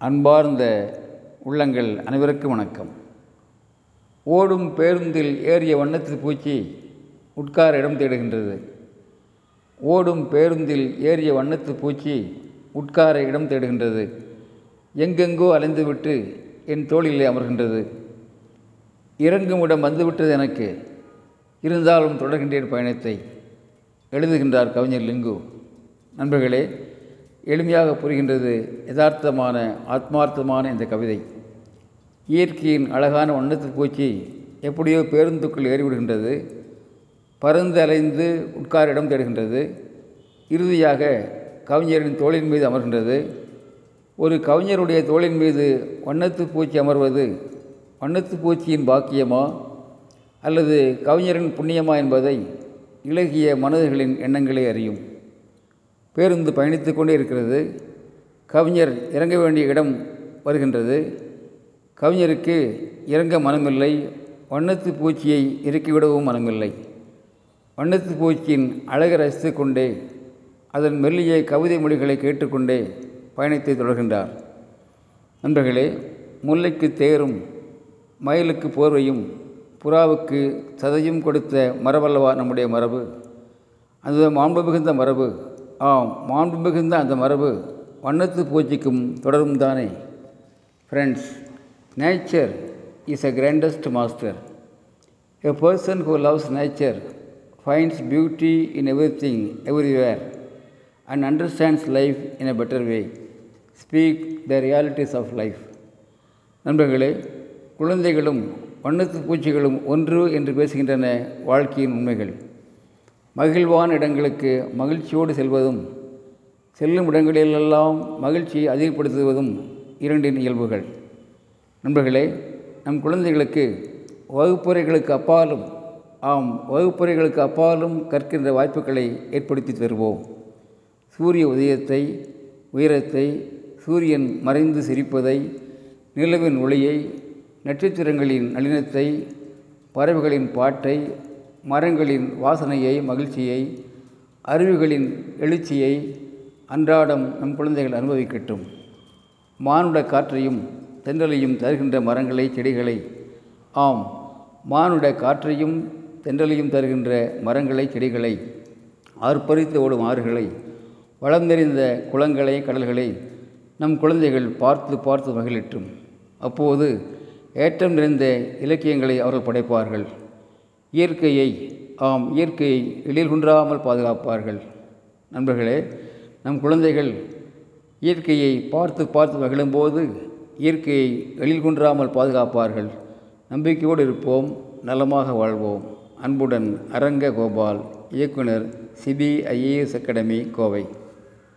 அன்பார்ந்த உள்ளங்கள் அனைவருக்கும் வணக்கம். ஓடும் பேருந்தில் ஏறிய வண்ணத்து பூச்சி உட்கார இடம் தேடுகின்றது. ஓடும் பேருந்தில் ஏறிய வண்ணத்து பூச்சி உட்கார இடம் தேடுகின்றது. எங்கெங்கோ அலைந்துவிட்டு என் தோளிலே அமர்கின்றது. இறங்கும் இடம் வந்துவிட்டது எனக்கு. இருந்தாலும் தொடர்கின்றேன் பயணத்தை. எழுதுகின்றார் கவிஞர் லிங்கு. நண்பர்களே எளிமையாக புரிகின்றது யதார்த்தமான ஆத்மார்த்தமான இந்த கவிதை. இயற்கையின் அழகான வண்ணத்து பூச்சி எப்படியோ பேருந்துக்குள் ஏறிவிடுகின்றது. பருந்து அலைந்து உட்கார இடம் தேடுகின்றது. இறுதியாக கவிஞரின் தோளின் மீது அமர்கின்றது. ஒரு கவிஞருடைய தோளின் மீது வண்ணத்து பூச்சி அமர்வது வண்ணத்து பூச்சியின் பாக்கியமா? அல்லது கவிஞரின் புண்ணியமா என்பதை இலகிய மனதுகளின் எண்ணங்களே அறியும். பேருந்து பயணித்து கொண்டே இருக்கிறது. கவிஞர் இறங்க வேண்டிய இடம் வருகின்றது. கவிஞருக்கு இறங்க மனமில்லை. வண்ணத்து பூச்சியை இறக்கிவிடவும் மனமில்லை. வண்ணத்து பூச்சியின் அழகை ரசித்து கொண்டே அதன் மெல்லிய கவிதை மொழிகளை கேட்டுக்கொண்டே பயணத்தை தொடர்கின்றார். நண்பர்களே முல்லைக்கு தேரும் மயிலுக்கு போர்வையும் புறாவுக்கு சதையும் கொடுத்த மரபல்லவா நம்முடைய மரபு? அந்த மாண்பு மிகுந்த மரபு. ஆம் மாண்பு மிகுந்த அந்த மரபு வண்ணத்து பூச்சிக்கும் தொடரும் தானே. Friends nature is a grandest master a person who loves nature finds beauty in everything everywhere and understands life in a better way speak the realities of life நண்பர்களே குழந்தைகளும் வண்ணத்து பூச்சிகளும் ஒன்று என்று பேசுகின்றன வாழ்க்கையின் உண்மைகள். மகிழ்வான இடங்களுக்கு மகிழ்ச்சியோடு செல்வதும் செல்லும் இடங்களிலெல்லாம் மகிழ்ச்சியை அதிகப்படுத்துவதும் இரண்டின் இயல்புகள். நண்பர்களே நம் குழந்தைகளுக்கு வகுப்புரைகளுக்கு அப்பாலும் ஆம் வகுப்புரைகளுக்கு அப்பாலும் கற்கின்ற வாய்ப்புகளை ஏற்படுத்தி தருவோம். சூரிய உதயத்தை உயரத்தை சூரியன் மறைந்து சிரிப்பதை நிலவின் ஒளியை நட்சத்திரங்களின் நளினத்தை பறவைகளின் பாட்டை மரங்களின் வாசனையை மகிழ்ச்சியை அருவிகளின் எழுச்சியை அன்றாடம் நம் குழந்தைகள் அனுபவிக்கட்டும். மானுட காற்றையும் தென்றலையும் தருகின்ற மரங்களை செடிகளை ஆம் மானுட காற்றையும் தென்றலையும் தருகின்ற மரங்களை செடிகளை ஆர்ப்பரித்து ஓடும் ஆறுகளை வளம் நிறைந்த குளங்களை கடல்களை நம் குழந்தைகள் பார்த்து பார்த்து மகிழட்டும். அப்போது ஏற்றம் நிறைந்த இலக்கியங்களை அவர்கள் படைப்பார்கள். இயற்கையை ஆம் இயற்கையை எழில் குன்றாமல் பாதுகாப்பார்கள். நண்பர்களே நம் குழந்தைகள் இயற்கையை பார்த்து பார்த்து மகிழும்போது இயற்கையை எழில் குன்றாமல் பாதுகாப்பார்கள். நம்பிக்கையோடு இருப்போம் நலமாக வாழ்வோம். அன்புடன் அரங்க கோபால் இயக்குனர் சிபிஐஏஎஸ் அகாடமி கோவை.